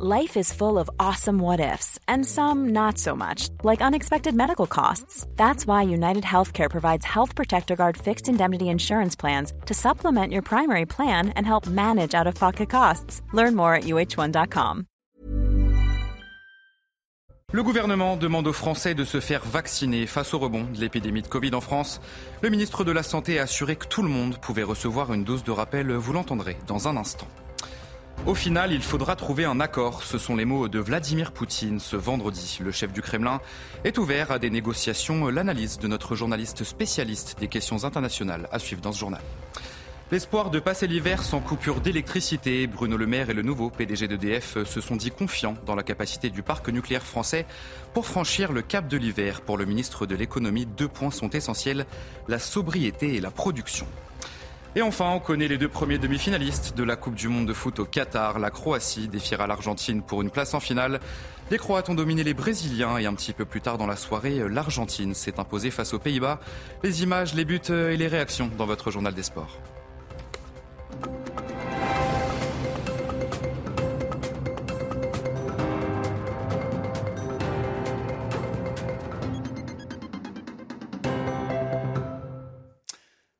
Life is full of awesome what ifs, and some not so much, like unexpected medical costs. That's why United Healthcare provides Health Protector Guard fixed indemnity insurance plans to supplement your primary plan and help manage out of pocket costs. Learn more at uh1.com. Le gouvernement demande aux Français de se faire vacciner face au rebond de l'épidémie de Covid en France. Le ministre de la Santé a assuré que tout le monde pouvait recevoir une dose de rappel. Vous l'entendrez dans un instant. Au final, il faudra trouver un accord. Ce sont les mots de Vladimir Poutine ce vendredi. Le chef du Kremlin est ouvert à des négociations. L'analyse de notre journaliste spécialiste des questions internationales à suivre dans ce journal. L'espoir de passer l'hiver sans coupure d'électricité, Bruno Le Maire et le nouveau PDG d'EDF se sont dit confiants dans la capacité du parc nucléaire français pour franchir le cap de l'hiver. Pour le ministre de l'économie, deux points sont essentiels, la sobriété et la production. Et enfin, on connaît les deux premiers demi-finalistes de la Coupe du Monde de foot au Qatar. La Croatie défiera l'Argentine pour une place en finale. Les Croates ont dominé les Brésiliens et un petit peu plus tard dans la soirée, l'Argentine s'est imposée face aux Pays-Bas. Les images, les buts et les réactions dans votre journal des sports.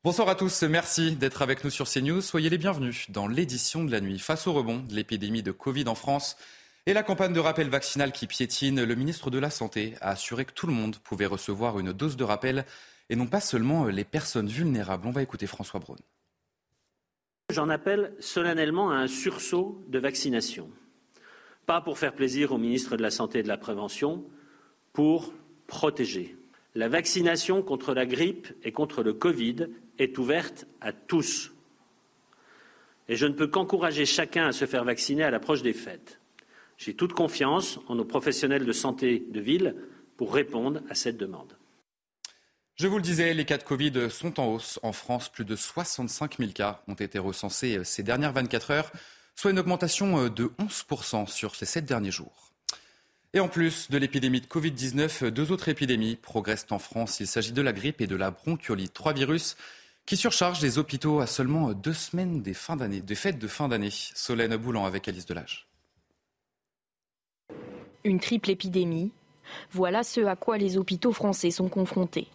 Bonsoir à tous, merci d'être avec nous sur CNews. Soyez les bienvenus dans l'édition de la nuit. Face au rebond de l'épidémie de Covid en France et la campagne de rappel vaccinal qui piétine, le ministre de la Santé a assuré que tout le monde pouvait recevoir une dose de rappel et non pas seulement les personnes vulnérables. On va écouter François Braun. J'en appelle solennellement à un sursaut de vaccination. Pas pour faire plaisir au ministre de la Santé et de la Prévention, pour protéger. La vaccination contre la grippe et contre le Covid est ouverte à tous. Et je ne peux qu'encourager chacun à se faire vacciner à l'approche des fêtes. J'ai toute confiance en nos professionnels de santé de ville pour répondre à cette demande. Je vous le disais, les cas de Covid sont en hausse. En France, plus de 65 000 cas ont été recensés ces dernières 24 heures, soit une augmentation de 11% sur ces sept derniers jours. Et en plus de l'épidémie de Covid-19, deux autres épidémies progressent en France. Il s'agit de la grippe et de la bronchiolite. Trois virus qui surcharge les hôpitaux à seulement deux semaines des, fins des fêtes de fin d'année. Solène Boulan avec Alice Delage. Une triple épidémie, voilà ce à quoi les hôpitaux français sont confrontés.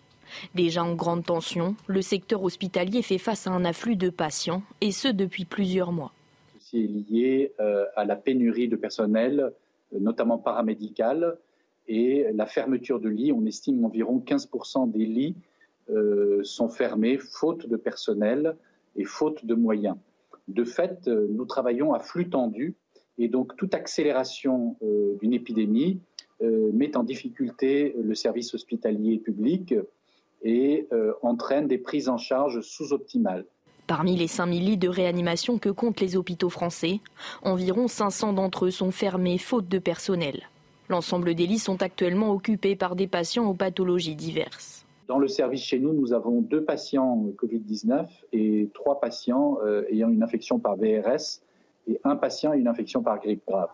Déjà en grande tension, le secteur hospitalier fait face à un afflux de patients, et ce depuis plusieurs mois. Ceci est lié euh, à la pénurie de personnel, notamment paramédical, et la fermeture de lits. On estime environ 15% des lits euh, sont fermés faute de personnel et faute de moyens. De fait, euh, nous travaillons à flux tendu et donc toute accélération euh, d'une épidémie met en difficulté le service hospitalier public et entraîne des prises en charge sous-optimales. Parmi les 5000 lits de réanimation que comptent les hôpitaux français, environ 500 d'entre eux sont fermés faute de personnel. L'ensemble des lits sont actuellement occupés par des patients aux pathologies diverses. Dans le service chez nous, nous avons deux patients Covid-19 et trois patients euh, ayant une infection par VRS et un patient ayant une infection par grippe grave.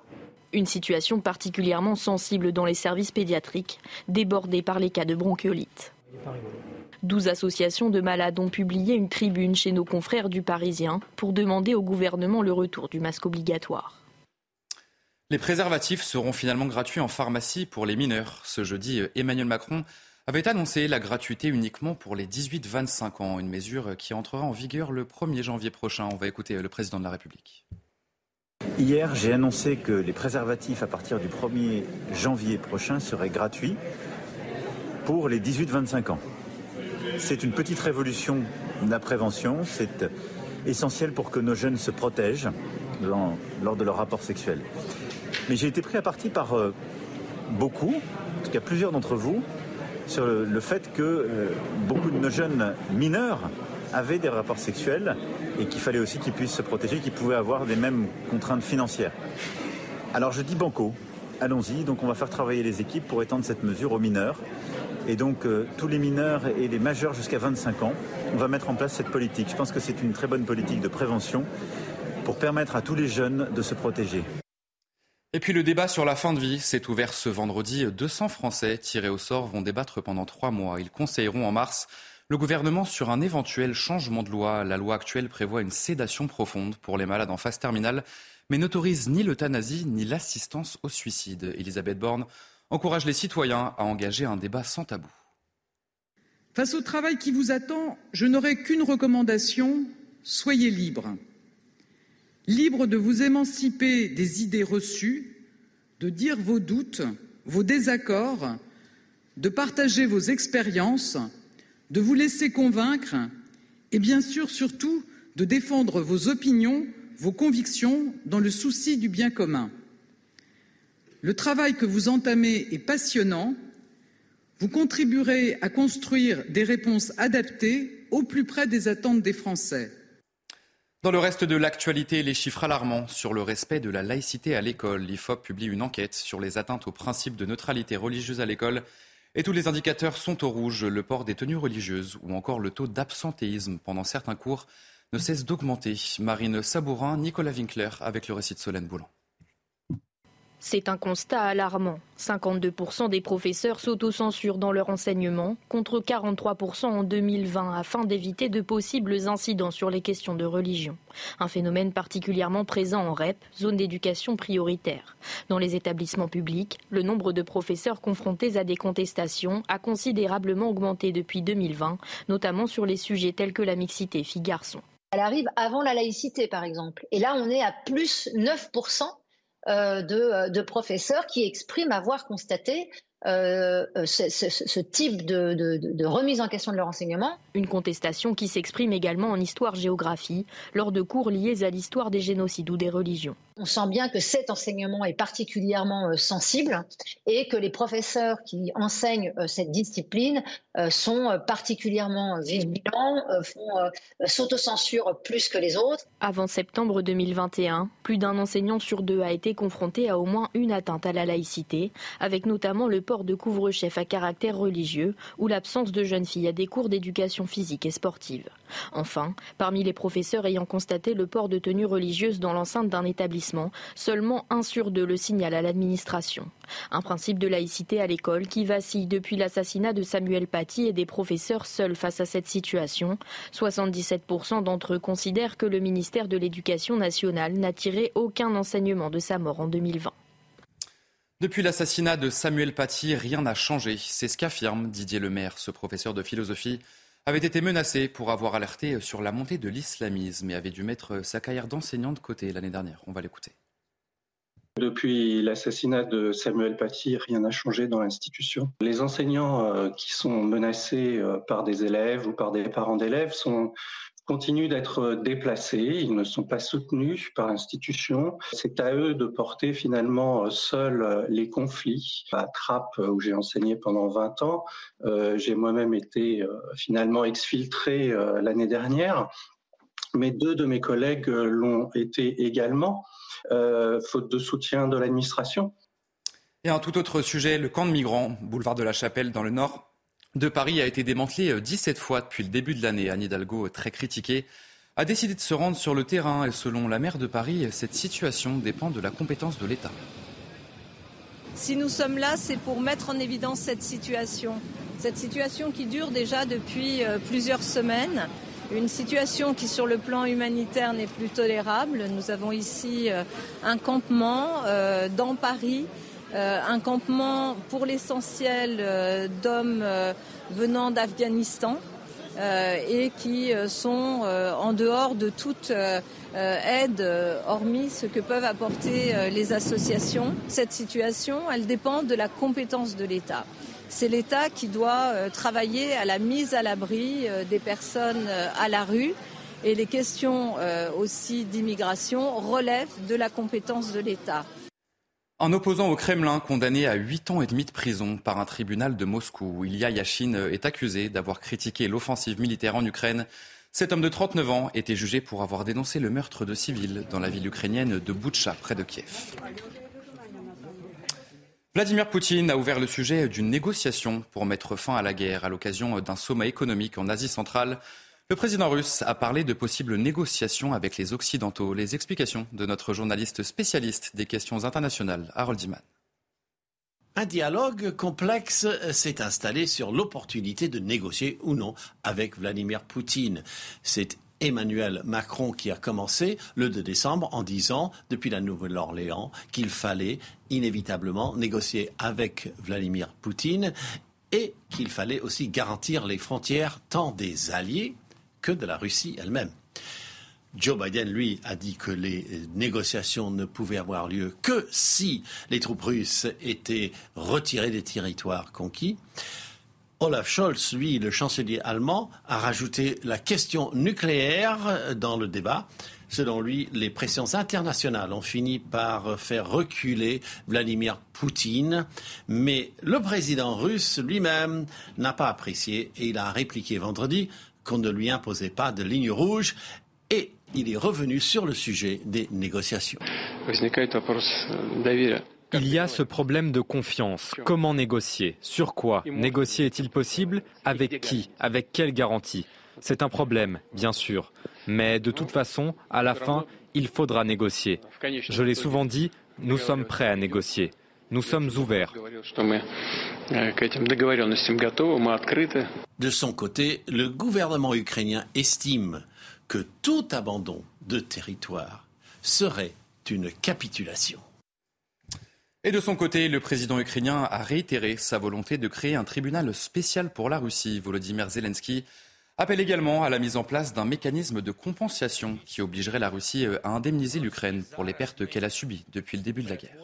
Une situation particulièrement sensible dans les services pédiatriques, débordés par les cas de bronchiolite. 12 associations de malades ont publié une tribune chez nos confrères du Parisien pour demander au gouvernement le retour du masque obligatoire. Les préservatifs seront finalement gratuits en pharmacie pour les mineurs. Ce jeudi, Emmanuel Macron avait annoncé la gratuité uniquement pour les 18-25 ans, une mesure qui entrera en vigueur le 1er janvier prochain. On va écouter le président de la République. Hier, j'ai annoncé que les préservatifs à partir du 1er janvier prochain seraient gratuits pour les 18-25 ans. C'est une petite révolution de la prévention, c'est essentiel pour que nos jeunes se protègent lors de leur rapport sexuel. Mais j'ai été pris à partie par euh, beaucoup, en tout cas plusieurs d'entre vous, sur le, fait que euh, beaucoup de nos jeunes mineurs avaient des rapports sexuels et qu'il fallait aussi qu'ils puissent se protéger, qu'ils pouvaient avoir des mêmes contraintes financières. Alors je dis banco, allons-y, donc on va faire travailler les équipes pour étendre cette mesure aux mineurs. Et donc euh, tous les mineurs et les majeurs jusqu'à 25 ans, on va mettre en place cette politique. Je pense que c'est une très bonne politique de prévention pour permettre à tous les jeunes de se protéger. Et puis le débat sur la fin de vie s'est ouvert ce vendredi. 200 Français tirés au sort vont débattre pendant trois mois. Ils conseilleront en mars le gouvernement sur un éventuel changement de loi. La loi actuelle prévoit une sédation profonde pour les malades en phase terminale, mais n'autorise ni l'euthanasie ni l'assistance au suicide. Elisabeth Borne encourage les citoyens à engager un débat sans tabou. Face au travail qui vous attend, je n'aurai qu'une recommandation, soyez libre. Libre de vous émanciper des idées reçues, de dire vos doutes, vos désaccords, de partager vos expériences, de vous laisser convaincre et bien sûr surtout de défendre vos opinions, vos convictions dans le souci du bien commun. Le travail que vous entamez est passionnant. Vous contribuerez à construire des réponses adaptées au plus près des attentes des Français. Dans le reste de l'actualité, les chiffres alarmants sur le respect de la laïcité à l'école. L'IFOP publie une enquête sur les atteintes au principe de neutralité religieuse à l'école. Et tous les indicateurs sont au rouge. Le port des tenues religieuses ou encore le taux d'absentéisme pendant certains cours ne cesse d'augmenter. Marine Sabourin, Nicolas Winkler avec le récit de Solène Boulan. C'est un constat alarmant. 52% des professeurs s'autocensurent dans leur enseignement, contre 43% en 2020, afin d'éviter de possibles incidents sur les questions de religion. Un phénomène particulièrement présent en REP, zone d'éducation prioritaire. Dans les établissements publics, le nombre de professeurs confrontés à des contestations a considérablement augmenté depuis 2020, notamment sur les sujets tels que la mixité filles-garçons. Elle arrive avant la laïcité, par exemple. Et là, on est à plus 9% euh, euh, de, professeurs qui expriment avoir constaté euh, ce, type de, remise en question de leur enseignement. Une contestation qui s'exprime également en histoire-géographie, lors de cours liés à l'histoire des génocides ou des religions. On sent bien que cet enseignement est particulièrement sensible et que les professeurs qui enseignent cette discipline sont particulièrement vigilants, font s'autocensurent plus que les autres. Avant septembre 2021, plus d'un enseignant sur deux a été confronté à au moins une atteinte à la laïcité, avec notamment le port de couvre-chef à caractère religieux ou l'absence de jeunes filles à des cours d'éducation physique et sportive. Enfin, parmi les professeurs ayant constaté le port de tenue religieuse dans l'enceinte d'un établissement, seulement un sur deux le signale à l'administration. Un principe de laïcité à l'école qui vacille depuis l'assassinat de Samuel Paty et des professeurs seuls face à cette situation. 77% d'entre eux considèrent que le ministère de l'Éducation nationale n'a tiré aucun enseignement de sa mort en 2020. Depuis l'assassinat de Samuel Paty, rien n'a changé. C'est ce qu'affirme Didier Lemaire. Ce professeur de philosophie avait été menacé pour avoir alerté sur la montée de l'islamisme et avait dû mettre sa carrière d'enseignant de côté l'année dernière. On va l'écouter. Depuis l'assassinat de Samuel Paty, rien n'a changé dans l'institution. Les enseignants euh, qui sont menacés euh, par des élèves ou par des parents d'élèves sont continuent d'être déplacés, ils ne sont pas soutenus par l'institution. C'est à eux de porter finalement seuls les conflits. À Trappes, où j'ai enseigné pendant 20 ans, euh, j'ai moi-même été euh, finalement exfiltré euh, l'année dernière, mais deux de mes collègues l'ont été également, faute de soutien de l'administration. Et un tout autre sujet, le camp de migrants, boulevard de la Chapelle dans le Nord, de Paris a été démantelé 17 euh, fois depuis le début de l'année. Anne Hidalgo, euh, très critiquée, a décidé de se rendre sur le terrain et selon la maire de Paris, cette situation dépend de la compétence de l'État. Si nous sommes là, c'est pour mettre en évidence cette situation. Cette situation qui dure déjà depuis euh, plusieurs semaines. Une situation qui, sur le plan humanitaire, n'est plus tolérable. Nous avons ici un campement dans Paris euh, un campement pour l'essentiel euh, d'hommes euh, venant d'Afghanistan et qui sont en dehors de toute aide, hormis ce que peuvent apporter les associations. Cette situation, dépend de la compétence de l'État. C'est l'État qui doit travailler à la mise à l'abri des personnes à la rue. Et les questions aussi d'immigration relèvent de la compétence de l'État. Un opposant au Kremlin condamné à 8 ans et demi de prison par un tribunal de Moscou, Ilya Yashin est accusé d'avoir critiqué l'offensive militaire en Ukraine. Cet homme de 39 ans était jugé pour avoir dénoncé le meurtre de civils dans la ville ukrainienne de Boutcha, près de Kiev. Vladimir Poutine a ouvert le sujet d'une négociation pour mettre fin à la guerre à l'occasion d'un sommet économique en Asie centrale. Le président russe a parlé de possibles négociations avec les Occidentaux. Les explications de notre journaliste spécialiste des questions internationales, Harold Iman. Un dialogue complexe s'est installé sur l'opportunité de négocier ou non avec Vladimir Poutine. C'est Emmanuel Macron qui a commencé le 2 décembre en disant, depuis la Nouvelle-Orléans, qu'il fallait inévitablement négocier avec Vladimir Poutine et qu'il fallait aussi garantir les frontières tant des alliés que de la Russie elle-même. Joe Biden, lui, a dit que les négociations ne pouvaient avoir lieu que si les troupes russes étaient retirées des territoires conquis. Olaf Scholz, lui, le chancelier allemand, a rajouté la question nucléaire dans le débat. Selon lui, les pressions internationales ont fini par faire reculer Vladimir Poutine, mais le président russe lui-même n'a pas apprécié et il a répliqué vendredi qu'on ne lui imposait pas de ligne rouge et il est revenu sur le sujet des négociations. Il y a ce problème de confiance. Comment négocier? Sur quoi Négocier est-il possible? Avec qui? Avec quelle garantie? C'est un problème, bien sûr. Mais de toute façon, à la fin, il faudra négocier. Je l'ai souvent dit, nous sommes prêts à négocier. Nous sommes ouverts. De son côté, le gouvernement ukrainien estime que tout abandon de territoire serait une capitulation. Et de son côté, le président ukrainien a réitéré sa volonté de créer un tribunal spécial pour la Russie. Volodymyr Zelensky appelle également à la mise en place d'un mécanisme de compensation qui obligerait la Russie à indemniser l'Ukraine pour les pertes qu'elle a subies depuis le début de la guerre.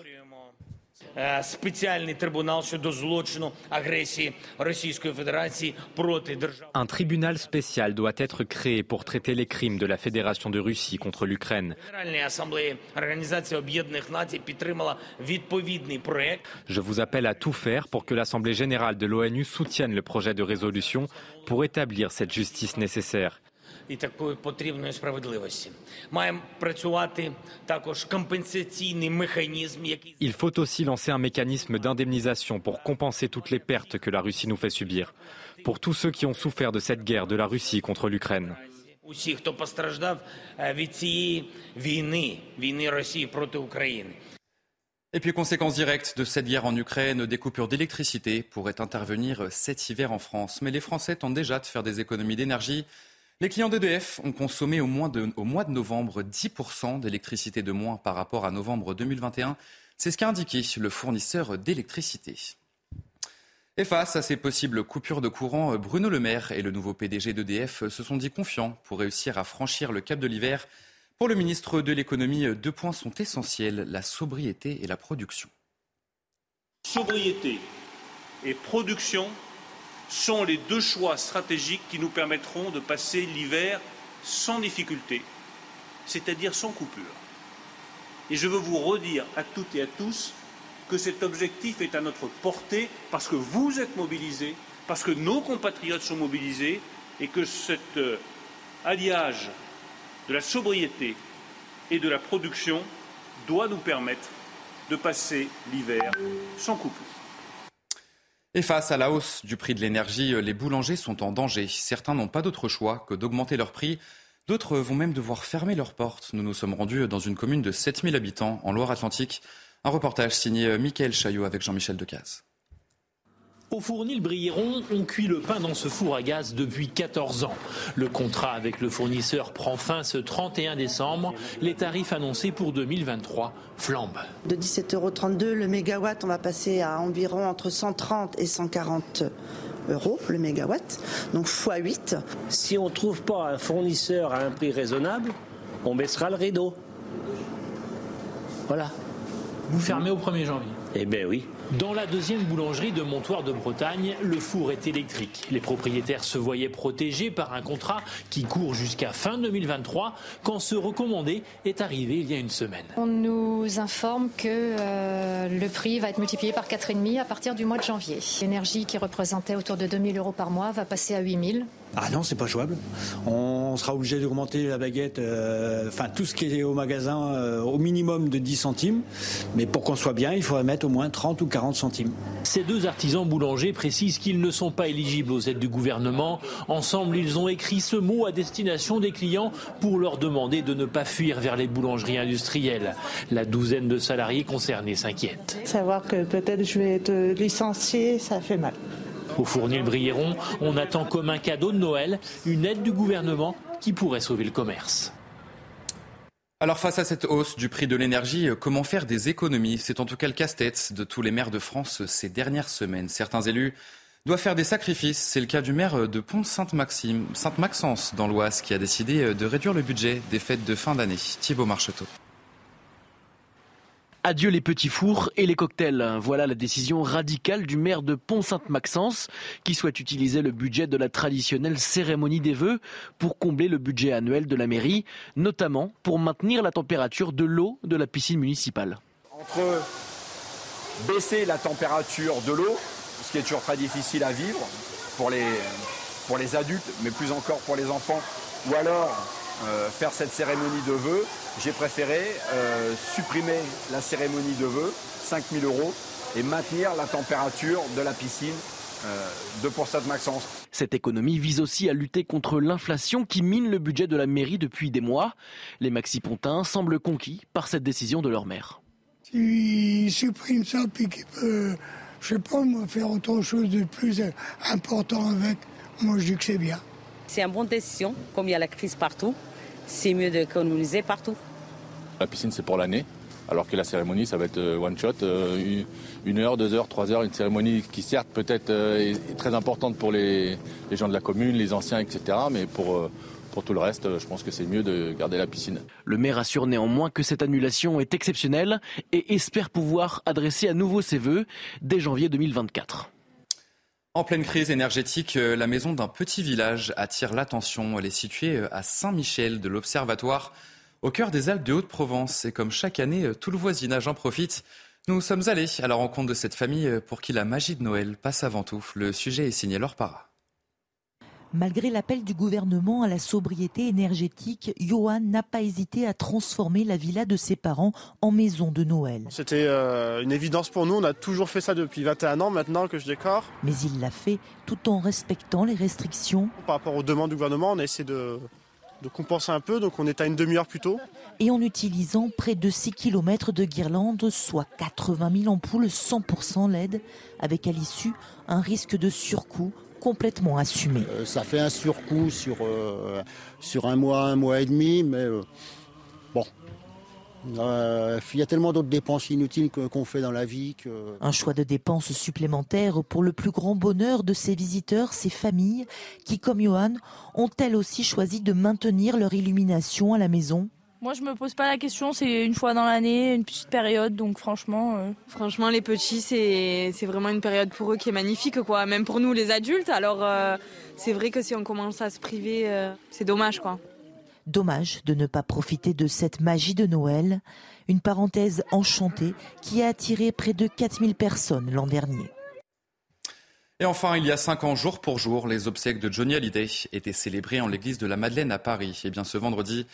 Un tribunal spécial doit être créé pour traiter les crimes de la Fédération de Russie contre l'Ukraine. Je vous appelle à tout faire pour que l'Assemblée générale de l'ONU soutienne le projet de résolution pour établir cette justice nécessaire. Il faut aussi lancer un mécanisme d'indemnisation pour compenser toutes les pertes que la Russie nous fait subir, pour tous ceux qui ont souffert de cette guerre de la Russie contre l'Ukraine. Et puis, conséquence directe de cette guerre en Ukraine, des coupures d'électricité pourraient intervenir cet hiver en France. Mais les Français tentent déjà de faire des économies d'énergie. Les clients d'EDF ont consommé au, mois de novembre 10% d'électricité de moins par rapport à novembre 2021. C'est ce qu'a indiqué le fournisseur d'électricité. Et face à ces possibles coupures de courant, Bruno Le Maire et le nouveau PDG d'EDF se sont dit confiants pour réussir à franchir le cap de l'hiver. Pour le ministre de l'économie, deux points sont essentiels, la sobriété et la production. Sobriété et production sont les deux choix stratégiques qui nous permettront de passer l'hiver sans difficulté, c'est-à-dire sans coupure. Et je veux vous redire à toutes et à tous que cet objectif est à notre portée parce que vous êtes mobilisés, parce que nos compatriotes sont mobilisés et que cet euh, alliage de la sobriété et de la production doit nous permettre de passer l'hiver sans coupure. Et face à la hausse du prix de l'énergie, les boulangers sont en danger. Certains n'ont pas d'autre choix que d'augmenter leur prix. D'autres vont même devoir fermer leurs portes. Nous nous sommes rendus dans une commune de 7000 habitants en Loire-Atlantique. Un reportage signé Mickaël Chaillot avec Jean-Michel Decaze. Au fournil Brilleron, on cuit le pain dans ce four à gaz depuis 14 ans. Le contrat avec le fournisseur prend fin ce 31 décembre. Les tarifs annoncés pour 2023 flambent. De 17,32 euros le mégawatt, on va passer à environ entre 130 et 140 euros le mégawatt, donc x8. Si on ne trouve pas un fournisseur à un prix raisonnable, on baissera le rideau. Voilà. Vous fermez au 1er janvier Eh bien oui. Dans la deuxième boulangerie de Montoire de Bretagne, le four est électrique. Les propriétaires se voyaient protégés par un contrat qui court jusqu'à fin 2023 quand ce recommandé est arrivé il y a une semaine. On nous informe que euh, le prix va être multiplié par 4,5 à partir du mois de janvier. L'énergie qui représentait autour de 2000 euros par mois va passer à 8000. Ah non, c'est pas jouable. On sera obligé d'augmenter la baguette, euh, enfin tout ce qui est au magasin, euh, au minimum de 10 centimes. Mais pour qu'on soit bien, il faudrait mettre au moins 30 ou 40 centimes. Ces deux artisans boulangers précisent qu'ils ne sont pas éligibles aux aides du gouvernement. Ensemble, ils ont écrit ce mot à destination des clients pour leur demander de ne pas fuir vers les boulangeries industrielles. La douzaine de salariés concernés s'inquiètent. Savoir que peut-être je vais être licencié, ça fait mal. Au fournil Brilleron, on attend comme un cadeau de Noël une aide du gouvernement qui pourrait sauver le commerce. Alors face à cette hausse du prix de l'énergie, comment faire des économies? C'est en tout cas le casse-tête de tous les maires de France ces dernières semaines. Certains élus doivent faire des sacrifices. C'est le cas du maire de Pont-Sainte-Maxime, Sainte-Maxence dans l'Oise, qui a décidé de réduire le budget des fêtes de fin d'année. Thibault Marcheteau. Adieu les petits fours et les cocktails. Voilà la décision radicale du maire de Pont-Sainte-Maxence qui souhaite utiliser le budget de la traditionnelle cérémonie des vœux pour combler le budget annuel de la mairie, notamment pour maintenir la température de l'eau de la piscine municipale. Entre baisser la température de l'eau, ce qui est toujours très difficile à vivre pour les, pour les adultes, mais plus encore pour les enfants, ou alors euh, faire cette cérémonie de vœux, j'ai préféré euh, supprimer la cérémonie de vœux, 5000 euros, et maintenir la température de la piscine euh, de pour Maxence. Cette économie vise aussi à lutter contre l'inflation qui mine le budget de la mairie depuis des mois. Les Maxi-Pontins semblent conquis par cette décision de leur maire. S'il supprime ça, puis qu'il peut, je sais pas, faire autre chose de plus important avec, moi je dis que c'est bien. C'est une bonne décision, comme il y a la crise partout, c'est mieux d'économiser partout. La piscine, c'est pour l'année, alors que la cérémonie, ça va être euh, one shot, euh, une heure, deux heures, trois heures, une cérémonie qui certes peut-être euh, est très importante pour les, gens de la commune, les anciens, etc., mais pour... Pour tout le reste, je pense que c'est mieux de garder la piscine. Le maire assure néanmoins que cette annulation est exceptionnelle et espère pouvoir adresser à nouveau ses vœux dès janvier 2024. En pleine crise énergétique, euh, la maison d'un petit village attire l'attention. Elle est située euh, à Saint-Michel de l'Observatoire, au cœur des Alpes de Haute-Provence. Et comme chaque année, euh, tout le voisinage en profite. Nous sommes allés à la rencontre de cette famille pour qui la magie de Noël passe avant tout. Le sujet est signé Laure Para. Malgré l'appel du gouvernement à la sobriété énergétique, Johan n'a pas hésité à transformer la villa de ses parents en maison de Noël. C'était euh, une évidence pour nous, on a toujours fait ça depuis 21 ans maintenant que je décore. Mais il l'a fait tout en respectant les restrictions. Par rapport aux demandes du gouvernement, on a essayé de, de compenser un peu, donc on est à une demi-heure plus tôt. Et en utilisant près de 6 km de guirlandes, soit 80 000 ampoules 100% LED, avec à l'issue un risque de surcoût complètement assumé. Euh, ça fait un surcoût sur, euh, sur un mois, un mois et demi, mais euh, bon. Il y a tellement d'autres dépenses inutiles qu'on fait dans la vie que... Un choix de dépenses supplémentaires pour le plus grand bonheur de ces visiteurs, ces familles, qui, comme Johan, ont elles aussi choisi de maintenir leur illumination à la maison? Moi, je me pose pas la question. C'est une fois dans l'année, une petite période. Donc, franchement. Euh, franchement, les petits, c'est vraiment une période pour eux qui est magnifique, quoi. Même pour nous, les adultes. Alors, euh, c'est vrai que si on commence à se priver, euh, c'est dommage, quoi. Dommage de ne pas profiter de cette magie de Noël. Une parenthèse enchantée qui a attiré près de 4000 personnes l'an dernier. Et enfin, il y a cinq ans, jour pour jour, les obsèques de Johnny Hallyday étaient célébrées en l'église de la Madeleine à Paris. Et bien ce vendredi,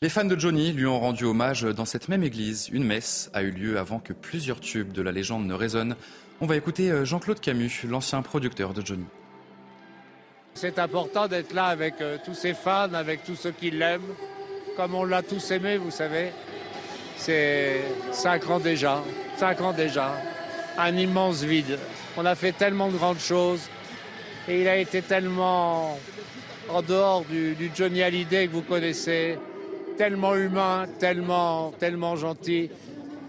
les fans de Johnny lui ont rendu hommage dans cette même église. Une messe a eu lieu avant que plusieurs tubes de la légende ne résonnent. On va écouter euh, Jean-Claude Camus, l'ancien producteur de Johnny. C'est important d'être là avec euh, tous ses fans, avec tous ceux qui l'aiment, comme on l'a tous aimé, vous savez. C'est cinq ans déjà, cinq ans déjà, un immense vide. On a fait tellement de grandes choses et il a été tellement en dehors du, du Johnny Hallyday que vous connaissez, tellement humain, tellement, tellement gentil.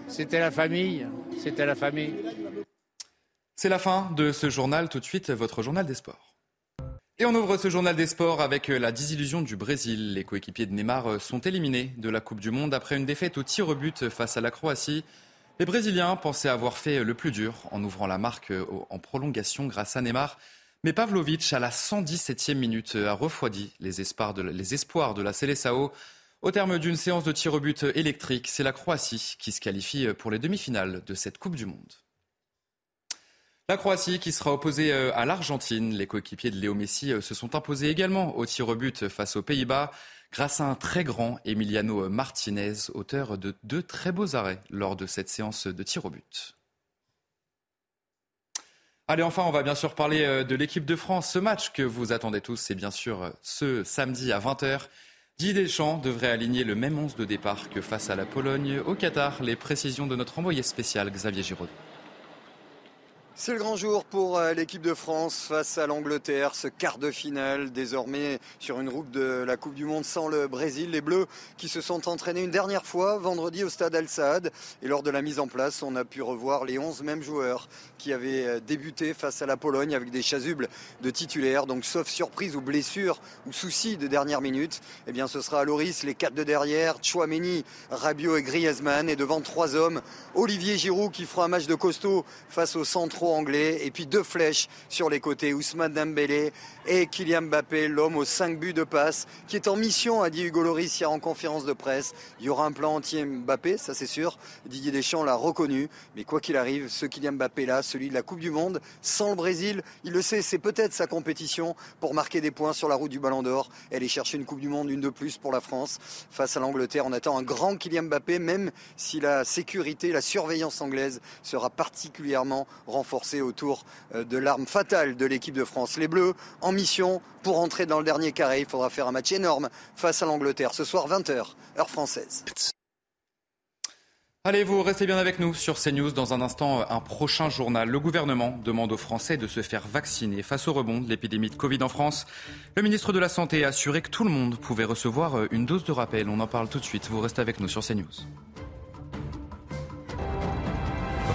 C'était la famille, c'était la famille. C'est la fin de ce journal. Tout de suite, votre journal des sports. Et on ouvre ce journal des sports avec la désillusion du Brésil. Les coéquipiers de Neymar sont éliminés de la Coupe du Monde après une défaite au tir au but face à la Croatie. Les Brésiliens pensaient avoir fait le plus dur en ouvrant la marque en prolongation grâce à Neymar. Mais Pavlovic, à la 117e minute, a refroidi les espoirs de, les espoirs de la Seleção au terme d'une séance de tir au but électrique, c'est la Croatie qui se qualifie pour les demi-finales de cette Coupe du Monde. La Croatie qui sera opposée euh, à l'Argentine. Les coéquipiers de Léo Messi euh, se sont imposés également au tir au but face aux Pays-Bas grâce à un très grand Emiliano Martinez, auteur de deux très beaux arrêts lors de cette séance de tir au but. Allez, enfin, on va bien sûr parler euh, de l'équipe de France. Ce match que vous attendez tous, c'est bien sûr ce samedi à 20h. Didier Deschamps devrait aligner le même 11 de départ que face à la Pologne au Qatar. Les précisions de notre envoyé spécial Xavier Giraud. C'est le grand jour pour euh, l'équipe de France face à l'Angleterre, ce quart de finale désormais sur une route de la Coupe du Monde sans le Brésil. Les Bleus qui se sont entraînés une dernière fois vendredi au stade Al Saad et lors de la mise en place, on a pu revoir les 11 mêmes joueurs qui avaient euh, débuté face à la Pologne avec des chasubles de titulaires. Donc sauf surprise ou blessure ou souci de dernière minute, eh bien ce sera Loris les quatre de derrière, Chouameni, Rabiot et Griezmann et devant trois hommes, Olivier Giroud qui fera un match de costaud face au centraux anglais. Et puis deux flèches sur les côtés, Ousmane Dembélé et Kylian Mbappé, l'homme aux 5 buts de passe, qui est en mission, a dit Hugo Loris hier en conférence de presse. Il y aura un plan entier Mbappé, ça c'est sûr. Didier Deschamps l'a reconnu. Mais quoi qu'il arrive, ce Kylian Mbappé là, celui de la Coupe du Monde, sans le Brésil, il le sait, c'est peut-être sa compétition pour marquer des points sur la route du Ballon d'Or. Elle est chercher une Coupe du Monde, une de plus pour la France. Face à l'Angleterre, on attend un grand Kylian Mbappé, même si la sécurité, la surveillance anglaise sera particulièrement renforcée autour euh, de l'arme fatale de l'équipe de France. Les Bleus en mission pour entrer dans le dernier carré. Il faudra faire un match énorme face à l'Angleterre ce soir 20h, heure française. Allez, vous restez bien avec nous sur CNews. Dans un instant, un prochain journal. Le gouvernement demande aux Français de se faire vacciner face au rebond de l'épidémie de Covid en France. Le ministre de la Santé a assuré que tout le monde pouvait recevoir euh, une dose de rappel. On en parle tout de suite. Vous restez avec nous sur CNews.